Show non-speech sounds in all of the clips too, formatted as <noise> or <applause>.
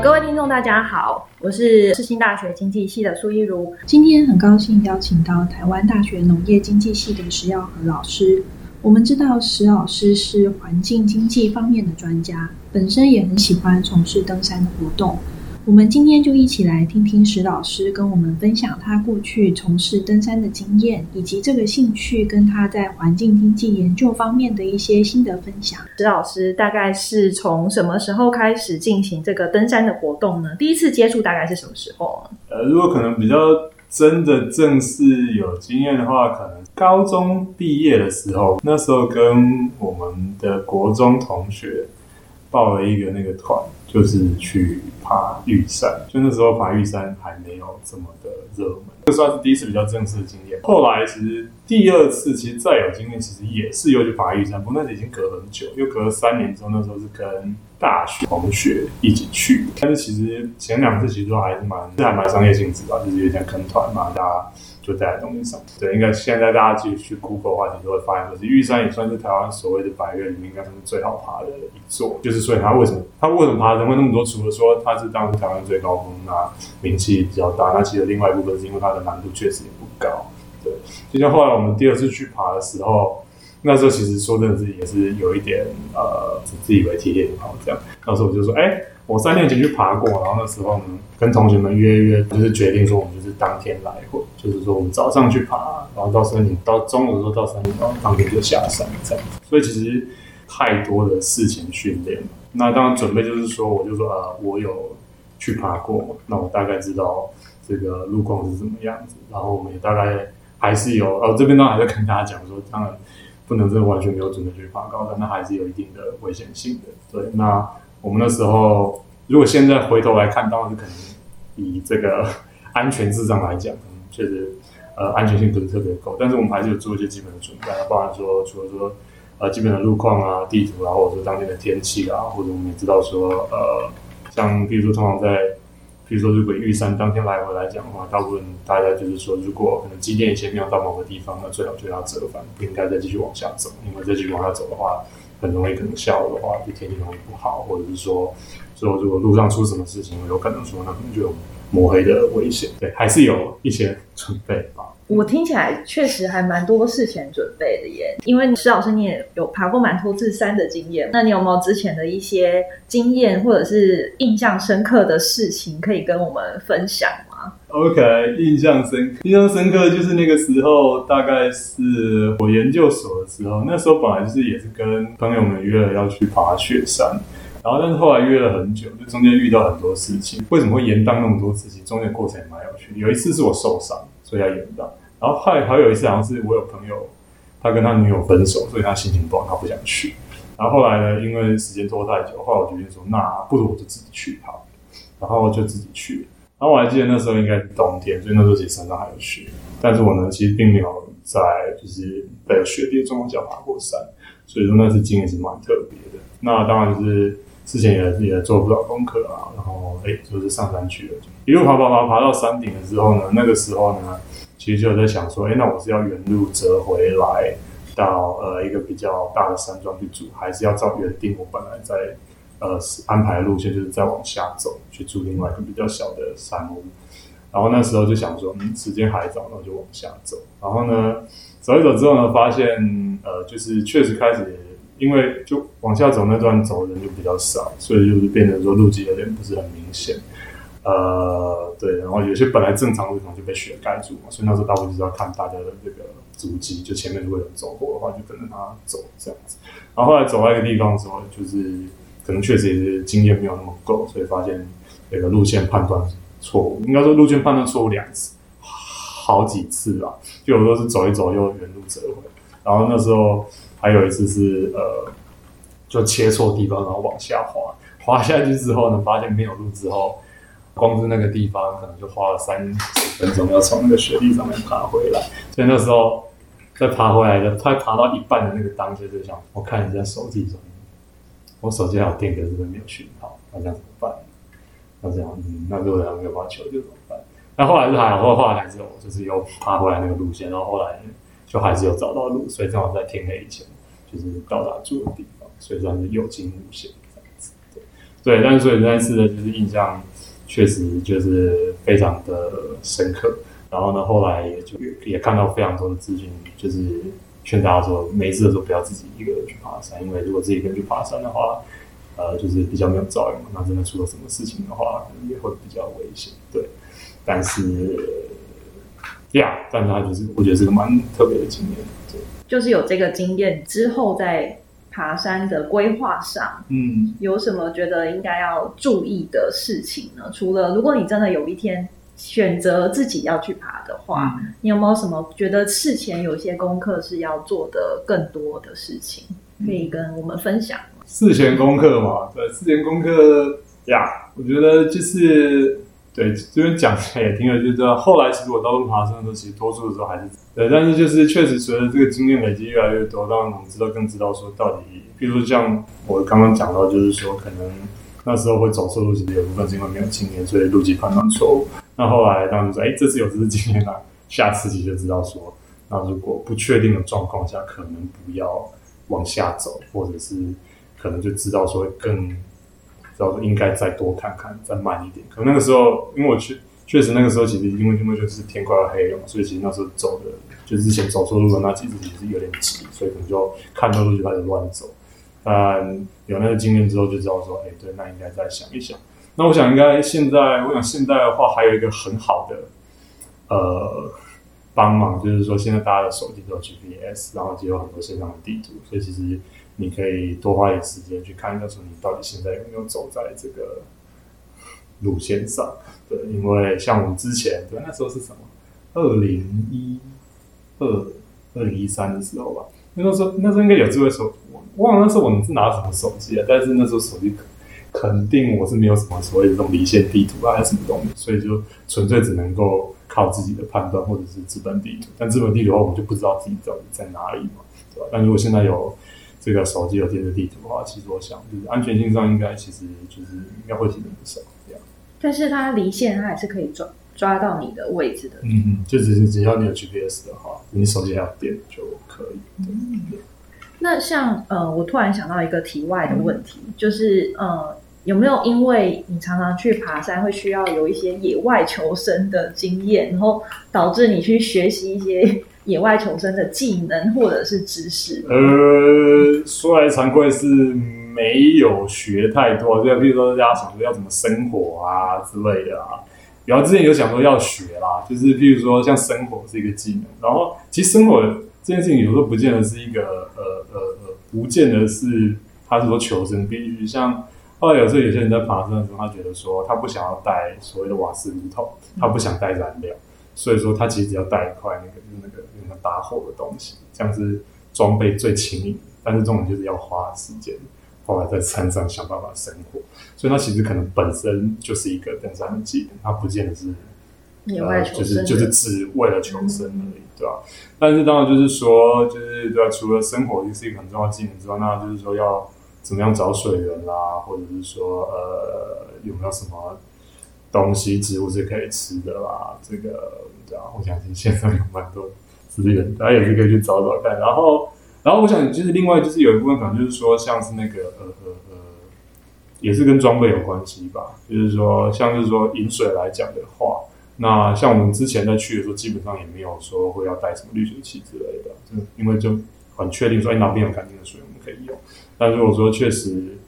各位听众，大家好，我是世新大学经济系的苏一如。今天很高兴邀请到台湾大学农业经济系的石耀和老师。我们知道石老师是环境经济方面的专家，本身也很喜欢从事登山的活动。我们今天就一起来听听石老师跟我们分享他过去从事登山的经验，以及这个兴趣跟他在环境经济研究方面的一些心得分享。石老师大概是从什么时候开始进行这个登山的活动呢？第一次接触大概是什么时候？呃，如果可能比较真的正式有经验的话，可能高中毕业的时候，那时候跟我们的国中同学报了一个那个团，就是去爬玉山。就那时候爬玉山还没有这么的热门，这算是第一次比较正式的经验。后来其实第二次其实再有经验，其实也是又去爬玉山，不过那时已经隔很久，又隔了三年之后，那时候是跟大学同学一起去。但是其实前两次其实都还是蛮，这还蛮商业性质吧，就是有点跟团嘛，大家就带在东西上。对，应该现在大家继续去 Google 的话，你就会发现，就是玉山也算是台湾所谓的百岳里面应该算是最好爬的一座。就是所以它为什么它为什么爬的人会那么多？除了说它是当时台湾最高峰，那名气比较大，那其实另外一部分是因为它的难度确实也不高。对，就像后来我们第二次去爬的时候。那时候其实说真的自己也是有一点呃自以为体力很好这样，那时候我就说，哎、我三年前去爬过，然后那时候呢跟同学们约约，就是决定说我们就是当天来回，就是说我们早上去爬，然后到山顶，到中午的时候到山顶，然后当天就下山这样。所以其实太多的事情训练。那当然准备就是说，我就说呃我有去爬过，那我大概知道这个路况是什么样子，然后我们也大概还是有，呃这边当然还在跟大家讲说，当然。不能真的完全没有准备去爬高山，那还是有一定的危险性的。对，那我们那时候如果现在回头来看，当然是可能以这个 <laughs> 安全智障来讲，确实呃安全性不是特别够，但是我们还是有做一些基本的准备，包含说除了说呃基本的路况啊、地图啊，或者说当天的天气啊，或者我们也知道说呃像比如说通常在比如说，如果玉山当天来回来讲的话，大部分大家就是说，如果可能机电以前没有到某个地方，那最好就要折返，不应该再继续往下走，因为再继续往下走的话，很容易可能下午的话，就天气容易不好，或者是说，说如果路上出什么事情，有可能说那可能就有抹黑的危险。对，还是有一些准备吧。我听起来确实还蛮多事前准备的耶，因为石老师你也有爬过蛮多次山的经验，那你有没有之前的一些经验或者是印象深刻的事情可以跟我们分享吗？OK，印象深刻印象深刻就是那个时候，大概是我研究所的时候，那时候本来就是也是跟朋友们约了要去爬雪山，然后但是后来约了很久，就中间遇到很多事情。为什么会延宕那么多事情？中间过程也蛮有趣。有一次是我受伤。所以要延宕，然后还还有一次好像是我有朋友，他跟他女友分手，所以他心情不好，他不想去。然后后来呢，因为时间拖太久，后来我决定说，那不如我就自己去好。然后就自己去。然后我还记得那时候应该是冬天，所以那时候其实山上还有雪。但是我呢，其实并没有在就是在有雪地的状况下爬过山，所以说那次经历是蛮特别的。那当然就是之前也也做不少功课啊，然后哎就是上山去了。一路爬爬爬爬到山顶了之后呢，那个时候呢，其实就在想说，哎，那我是要原路折回来到呃一个比较大的山庄去住，还是要照原定我本来在呃安排路线，就是再往下走去住另外一个比较小的山屋。然后那时候就想说，嗯，时间还早，那就往下走。然后呢，走一走之后呢，发现呃，就是确实开始，因为就往下走那段走的人就比较少，所以就是变成说路径有点不是很明显。呃，对，然后有些本来正常路可能就被雪盖住嘛，所以那时候大部分就是要看大家的这个足迹，就前面如果有走过的话，就跟着他走这样子。然后后来走到一个地方的时候，就是可能确实也是经验没有那么够，所以发现那个路线判断错误，应该说路线判断错误两次，好几次吧，就有时候是走一走又原路折回，然后那时候还有一次是呃，就切错地方，然后往下滑，滑下去之后呢，发现没有路之后。光是那个地方，可能就花了三十分钟，要从那个雪地上面爬回来。所以那时候在爬回来的，快爬到一半的那个当下，就想我看一下手机，说我手机还有电，可是没有讯号，那这样怎么办？那这样，嗯，那如果他没有办法求救怎么办？那后来是还好，后来还是有，就是又爬回来那个路线，然后后来就还是有找到路，所以正好在天黑以前，就是到达住的地方，所以算是有惊无险这样子。对，对，但是所以那次的就是印象确实就是非常的深刻。然后呢，后来也就也看到非常多的资讯，就是劝大家说，没事的时候不要自己一个人去爬山，因为如果自己一个人去爬山的话，呃，就是比较没有照应嘛。那真的出了什么事情的话，可能也会比较危险。对，但是呀，但是他就是我觉得是个蛮特别的经验。对，就是有这个经验之后，在爬山的规划上，嗯，有什么觉得应该要注意的事情呢？除了如果你真的有一天。选择自己要去爬的话，你有没有什么觉得事前有一些功课是要做的更多的事情，可以跟我们分享？事前功课嘛，对，事前功课呀，我觉得就是对这边讲起来也挺有意思的。后来其实我到处爬山的时候，其实多数的时候还是对，但是就是确实随着这个经验累积越来越多，让我们知道更知道说到底，比如说像我刚刚讲到，就是说可能那时候会走错路，其实有部分是因为没有经验，所以路径判断错误。那后来当时说，哎，这次有这次经验了，下次你就知道说，那如果不确定的状况下，可能不要往下走，或者是可能就知道说更，知道应该再多看看，再慢一点。可能那个时候，因为我确确实那个时候其实因为因为就是天快要黑了嘛，所以其实那时候走的就之前走错路的那几次其实有点急，所以可能就看到路就开始乱走。但有那个经验之后，就知道说，哎，对，那应该再想一想。那我想应该现在，我想现在的话还有一个很好的呃帮忙，就是说现在大家的手机都有 GPS，然后也有很多线上的地图，所以其实你可以多花点时间去看一下，说你到底现在有没有走在这个路线上。对，因为像我们之前，对那时候是什么？二零一二、二零一三的时候吧。那时候那时候应该有智慧手，我忘了那时候我们是拿什么手机啊？但是那时候手机。肯定我是没有什么所谓的这种离线地图啊，还是什么东西，所以就纯粹只能够靠自己的判断或者是资本地图。但资本地图的话，我们就不知道自己到底在哪里嘛，对吧？但如果现在有这个手机有电子地图的话，其实我想就是安全性上应该其实就是应该会提升不少这样。但是它离线，它还是可以抓抓到你的位置的。嗯嗯，就只是只要你有 GPS 的话，你手机还有电就可以。嗯。那像呃，我突然想到一个题外的问题，就是呃。有没有因为你常常去爬山，会需要有一些野外求生的经验，然后导致你去学习一些野外求生的技能或者是知识？呃，说来惭愧是没有学太多，就比如说大家想说要怎么生火啊之类的啊。然后之前有想说要学啦，就是譬如说像生火是一个技能，然后其实生火这件事情有时候不见得是一个呃呃呃，不见得是他是说求生必须像。后来有时候有些人在爬山的时候，他觉得说他不想要带所谓的瓦斯炉头，他不想带燃料，所以说他其实只要带一块那个那个打火的东西，这样是装备最轻盈。但是这种就是要花时间，后来在山上想办法生活，所以它其实可能本身就是一个登山的技能，它不见得是野外求生，就是就是只为了求生而已，对吧？但是当然就是说，就是对吧？除了生活就是一个很重要的技能之外，那就是说要。怎么样找水源啦，或者是说，呃，有没有什么东西植物是可以吃的啦？这个，对啊，我相信现在有蛮多资源，大家也是可以去找找看。然后，然后我想，就是另外就是有一部分可能就是说，像是那个，呃呃呃，也是跟装备有关系吧。就是说，像是说饮水来讲的话，那像我们之前在去的时候，基本上也没有说会要带什么滤水器之类的，就因为就很确定说，哎，哪边有干净的水，我们可以用。但如果说确实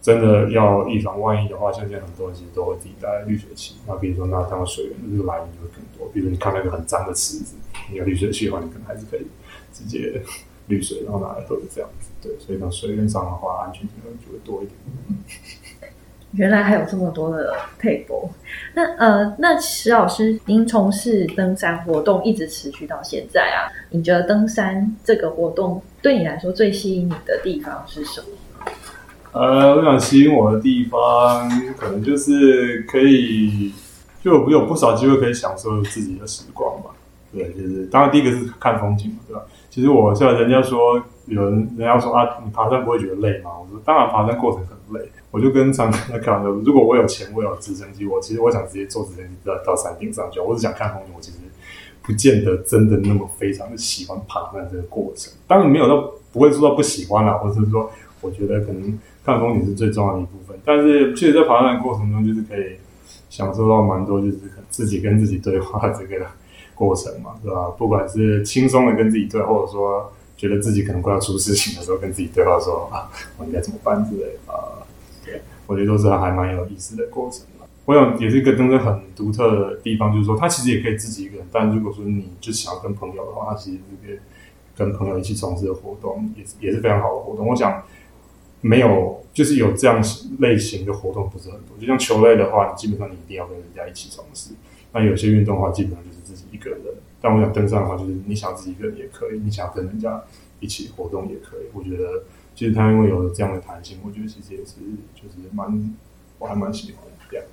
真的要以防万一的话，像现在很多人其实都会自己带滤水器。那比如说，那它的水源这个来源就会更多。比如你看那个很脏的池子，你有滤水器的话，你可能还是可以直接滤水，然后拿来喝这样子。对，所以呢，水源上的话，安全性就会多一点。<laughs> 原来还有这么多的配博。那呃，那石老师，您从事登山活动一直持续到现在啊？你觉得登山这个活动对你来说最吸引你的地方是什么？呃，我想吸引我的地方，可能就是可以，就有有不少机会可以享受自己的时光吧。对，就是当然第一个是看风景嘛，对吧？其实我像人家说有人人家说啊，你爬山不会觉得累吗？我说当然，爬山过程很累。我就跟常常在开玩笑，如果我有钱，我有直升机，我其实我想直接坐直升机到到山顶上去。我只想看风景，我其实不见得真的那么非常的喜欢爬山这个过程。当然没有到不会说到不喜欢啦，或者是说我觉得可能看风景是最重要的一部分。但是其实，在爬山的过程中，就是可以享受到蛮多，就是自己跟自己对话这个过程嘛，对吧？不管是轻松的跟自己对，或者说觉得自己可能快要出事情的时候，跟自己对话说啊，我应该怎么办之类啊。我觉得都是还蛮有意思的过程我想也是一个真正很独特的地方，就是说他其实也可以自己一个人，但如果说你就想要跟朋友的话，他其实这个跟朋友一起从事的活动也是也是非常好的活动。我想没有就是有这样类型的活动不是很多，就像球类的话，基本上你一定要跟人家一起从事。那有些运动的话，基本上就是自己一个人。但我想登山的话，就是你想自己一个人也可以，你想跟人家一起活动也可以。我觉得。其实它因为有这样的弹性，我觉得其实也是就是蛮我还蛮喜欢这样。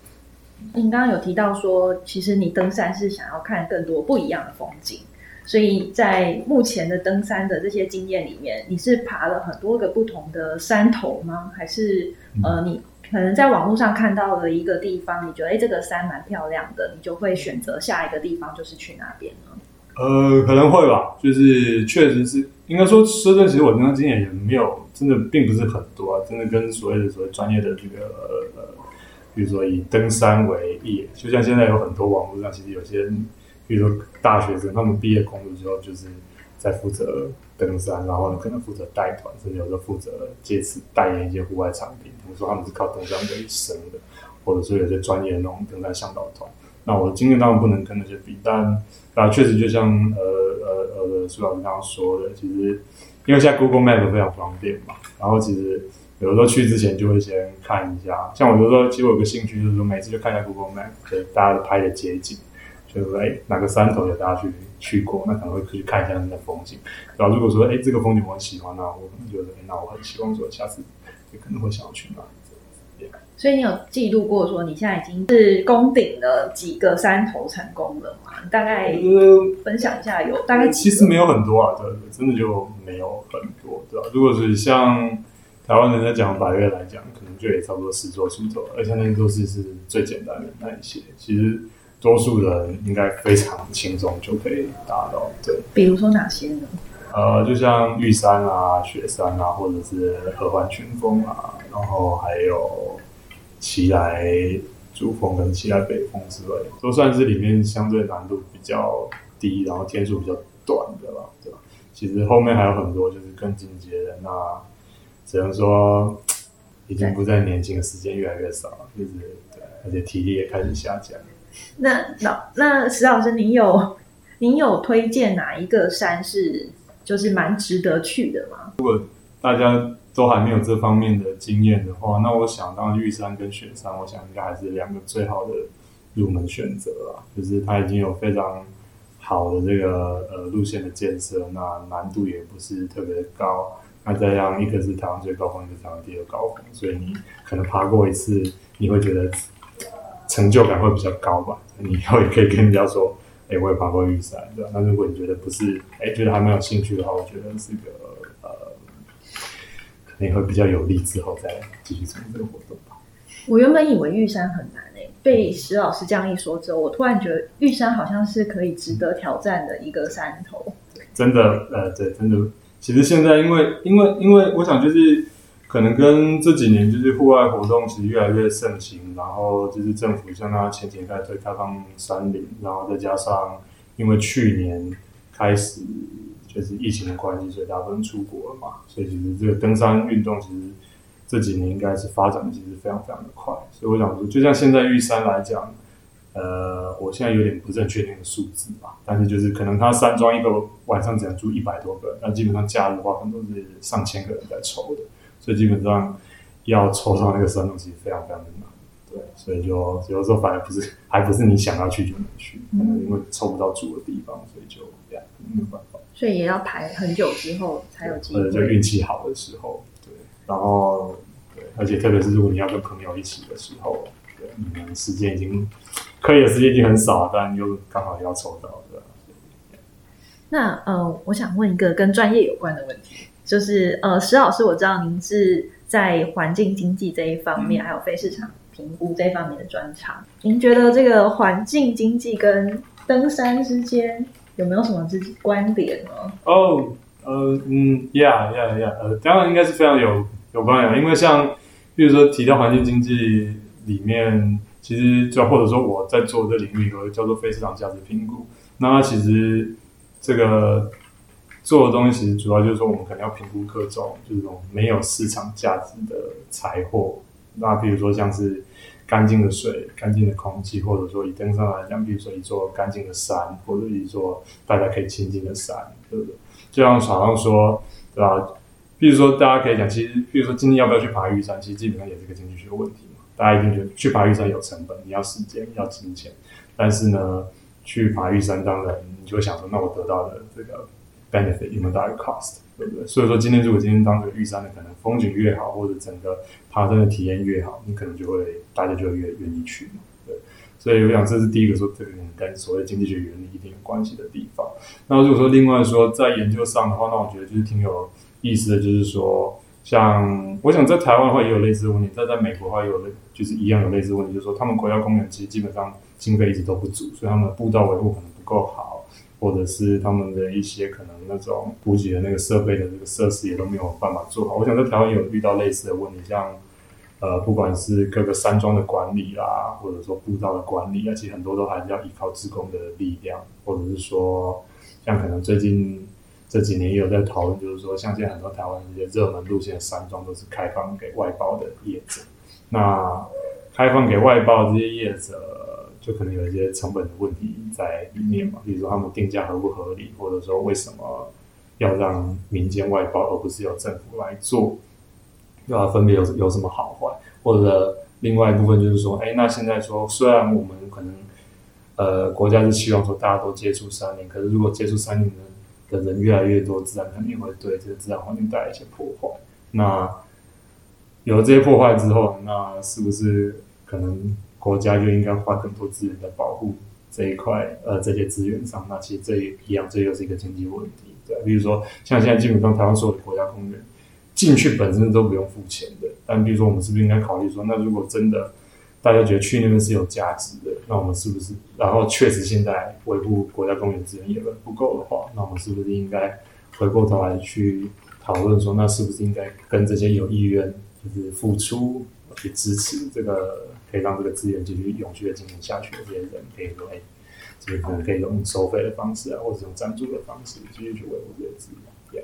你刚刚有提到说，其实你登山是想要看更多不一样的风景，所以在目前的登山的这些经验里面，你是爬了很多个不同的山头吗？还是呃，你可能在网络上看到了一个地方，你觉得哎这个山蛮漂亮的，你就会选择下一个地方就是去那边呢？呃，可能会吧，就是确实是应该说，说真，其实我登山经验也没有。真的并不是很多啊，真的跟所谓的所谓专业的这个呃，比如说以登山为业，就像现在有很多网络上其实有些，比如说大学生他们毕业工作之后，就是在负责登山，然后呢可能负责带团，甚至有时候负责借此代言一些户外产品。比如说他们是靠登山为生的，或者说有些专业的那种登山向导团。那我的经验当然不能跟那些比，但啊，确实就像呃呃呃苏老师刚刚说的，其实。因为现在 Google Map 非常方便嘛，然后其实有时候去之前就会先看一下，像我有时候其实我有个兴趣就是说每次就看一下 Google Map，就大家拍的街景，就是说哎哪个山头有大家去去过，那可能会去看一下那个风景。然后如果说哎这个风景我很喜欢那我可能觉得哎那我很希望说下次也可能会想要去那里。所以你有记录过说你现在已经是攻顶了几个山头成功了吗？大概分享一下有大概其实没有很多啊，对，真的就没有很多，对吧？如果是像台湾人在讲百越来讲，可能就也差不多十座出头，而且那些都是是最简单的那一些。其实多数人应该非常轻松就可以达到。对，比如说哪些呢？呃，就像玉山啊、雪山啊，或者是合欢群峰啊，然后还有。奇来珠峰跟奇来北峰之类，都算是里面相对难度比较低，然后天数比较短的了，对吧？其实后面还有很多就是更进阶的，那只能说已经不再年轻的时间越来越少，就是对，而且体力也开始下降。那老那石老师，您有您有推荐哪一个山是就是蛮值得去的吗？如果大家。都还没有这方面的经验的话，那我想当玉山跟雪山，我想应该还是两个最好的入门选择了。就是它已经有非常好的这个呃路线的建设，那难度也不是特别高。那再让一个是台湾最高峰，一个是台湾第二高峰，所以你可能爬过一次，你会觉得成就感会比较高吧。你以后也可以跟人家说，哎，我也爬过玉山，对吧？那如果你觉得不是，哎，觉得还蛮有兴趣的话，我觉得是个。你会比较有利，之后再继续做这个活动吧。我原本以为玉山很难诶，被石老师这样一说之后，我突然觉得玉山好像是可以值得挑战的一个山头。真的，呃，对，真的。其实现在因为因为因为我想就是可能跟这几年就是户外活动其实越来越盛行，然后就是政府像他前几年在推开放山林，然后再加上因为去年开始。就是疫情的关系，所以大家不能出国了嘛，所以其实这个登山运动其实这几年应该是发展的其实非常非常的快。所以我想说，就像现在玉山来讲，呃，我现在有点不是很确定的数字吧，但是就是可能他山庄一个晚上只能住一百多个，那基本上假日的话，可能都是上千个人在抽的，所以基本上要抽到那个山洞其实非常非常的难。对，所以就有时候反而不是，还不是你想要去就能去，可能因为抽不到住的地方，所以就这样没有办法。所以也要排很久之后才有机会，就运气好的时候，对。然后，对，而且特别是如果你要跟朋友一起的时候，对，你们时间已经可以的时间已经很少，但又刚好要抽到，对。那呃，我想问一个跟专业有关的问题，就是呃，石老师，我知道您是在环境经济这一方面，还有非市场评估这方面的专长。您觉得这个环境经济跟登山之间有没有什么之关联呢？哦，呃，嗯，Yeah，Yeah，Yeah，呃，当然应该是非常有有关联，因为像比如说提到环境经济里面，其实就或者说我在做这领域有个叫做非市场价值评估，那其实这个。做的东西其实主要就是说，我们可能要评估各种就是这种没有市场价值的财货。那比如说像是干净的水、干净的空气，或者说以登山来讲，比如说一座干净的山，或者一座大家可以亲近的山，对不对？就像好像说，对吧？比如说大家可以讲，其实比如说今天要不要去爬玉山，其实基本上也是个经济学问题嘛。大家一定觉得去爬玉山有成本，你要时间、要金钱。但是呢，去爬玉山，当然你就想说，那我得到的这个。Benefit 有没有大于 cost，对不对？所以说今天如果今天当这个玉山的可能风景越好，或者整个爬山的体验越好，你可能就会大家就会越愿意去嘛，对。所以我想这是第一个说这个跟所谓经济学原理一定有关系的地方。那如果说另外说在研究上的话，那我觉得就是挺有意思的，就是说像我想在台湾的话也有类似的问题，在在美国的话也有类就是一样有类似问题，就是说他们国家公园其实基本上经费一直都不足，所以他们的步道维护可能不够好。或者是他们的一些可能那种补给的那个设备的这个设施也都没有办法做好。我想在台湾有遇到类似的问题，像呃，不管是各个山庄的管理啦，或者说步道的管理啊，其实很多都还是要依靠职工的力量，或者是说像可能最近这几年也有在讨论，就是说像现在很多台湾这些热门路线的山庄都是开放给外包的业者，那开放给外包这些业者。就可能有一些成本的问题在里面嘛，比如说他们定价合不合理，或者说为什么要让民间外包而不是由政府来做，要分别有有什么好坏？或者另外一部分就是说，哎，那现在说虽然我们可能呃国家是希望说大家都接触山林，可是如果接触山林的的人越来越多，自然肯定会对这个自然环境带来一些破坏。那有了这些破坏之后，那是不是可能？国家就应该花更多资源在保护这一块，呃，这些资源上。那其实这也一样，这又是一个经济问题，对。比如说，像现在基本上台湾所有的国家公园进去本身都不用付钱的。但比如说，我们是不是应该考虑说，那如果真的大家觉得去那边是有价值的，那我们是不是？然后确实现在维护国家公园资源也不够的话，那我们是不是应该回过头来去讨论说，那是不是应该跟这些有意愿就是付出去支持这个？可以让这个资源继续永续的经营下去的这些人，可以说，哎，这个可能可以用收费的方式啊，或者用赞助的方式继续去维护这些资源。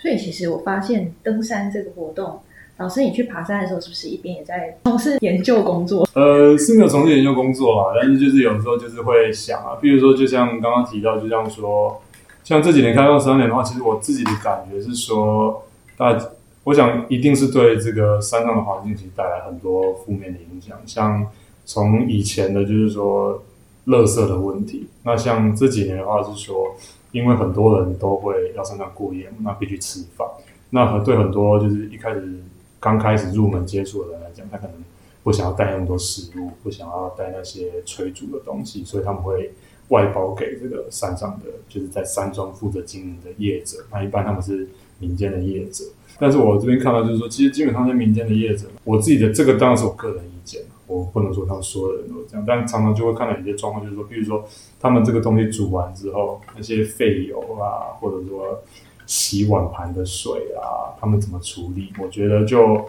所以，其实我发现登山这个活动，老师你去爬山的时候，是不是一边也在从事研究工作？<laughs> 呃，是没有从事研究工作啊，但是就是有时候就是会想啊，比如说，就像刚刚提到，就像说，像这几年开放三年的话，其实我自己的感觉是说，大。我想一定是对这个山上的环境其实带来很多负面的影响，像从以前的就是说，垃圾的问题。那像这几年的话是说，因为很多人都会要山上过夜，那必须吃饭。那对很多就是一开始刚开始入门接触的人来讲，他可能不想要带那么多食物，不想要带那些催煮的东西，所以他们会外包给这个山上的，就是在山庄负责经营的业者。那一般他们是民间的业者。但是我这边看到就是说，其实基本上是民间的业者，我自己的这个当然是我个人意见我不能说他们所有人都这样，但常常就会看到一些状况，就是说，比如说他们这个东西煮完之后，那些废油啊，或者说洗碗盘的水啊，他们怎么处理？我觉得就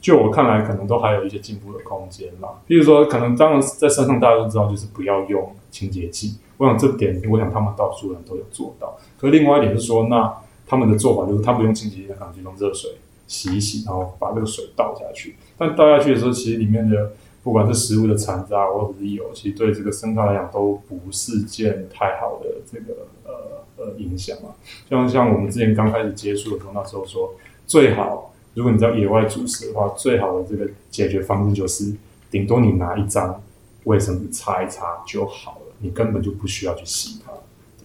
就我看来，可能都还有一些进步的空间啦。比如说，可能当然在山上大家都知道，就是不要用清洁剂。我想这点，我想他们到处人都有做到。可是另外一点是说，那。他们的做法就是，他不用清洁剂，可能就用热水洗一洗，然后把这个水倒下去。但倒下去的时候，其实里面的不管是食物的残渣或者是油，其实对这个生态来讲都不是件太好的这个呃呃影响啊。像像我们之前刚开始接触的时候，那时候说最好，如果你在野外煮食的话，最好的这个解决方式就是，顶多你拿一张卫生纸擦一擦就好了，你根本就不需要去洗它，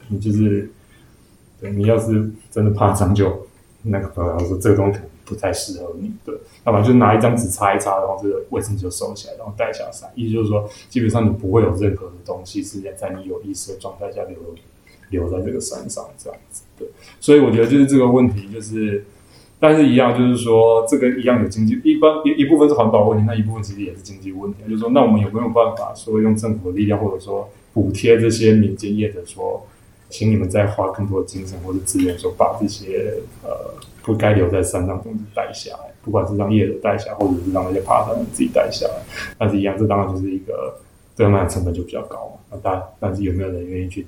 你就是。你要是真的怕脏，就那个朋友说这个东西不太适合你，对，要不然就拿一张纸擦一擦，然后这个卫生纸就收起来，然后带下山。意思就是说，基本上你不会有任何的东西是在你有意识的状态下流留在这个山上这样子。对，所以我觉得就是这个问题，就是但是一样，就是说这个一样有经济一般一一部分是环保问题，那一部分其实也是经济问题。就是说，那我们有没有办法说用政府的力量，或者说补贴这些民间业者，说请你们再花更多的精神或者资源，说把这些呃不该留在山上东西带下来，不管是让业者带下，或者是让那些爬山人自己带下来，但是一样，这当然就是一个这个卖的成本就比较高嘛。那大但是有没有人愿意去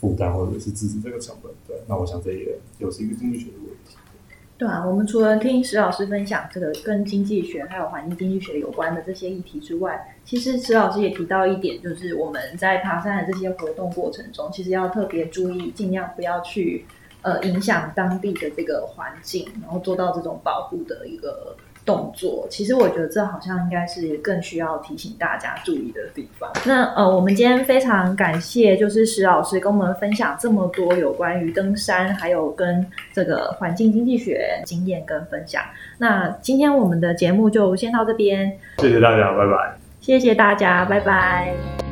负担或者是支持这个成本？对，那我想这也又是一个经济学的问。对啊，我们除了听石老师分享这个跟经济学还有环境经济学有关的这些议题之外，其实石老师也提到一点，就是我们在爬山的这些活动过程中，其实要特别注意，尽量不要去呃影响当地的这个环境，然后做到这种保护的一个动作。其实我觉得这好像应该是更需要提醒大家注意的地方。那呃，我们今天非常感谢就是石老师跟我们分享这么多有关于登山还有跟这个环境经济学经验跟分享。那今天我们的节目就先到这边，谢谢大家，拜拜。谢谢大家，拜拜。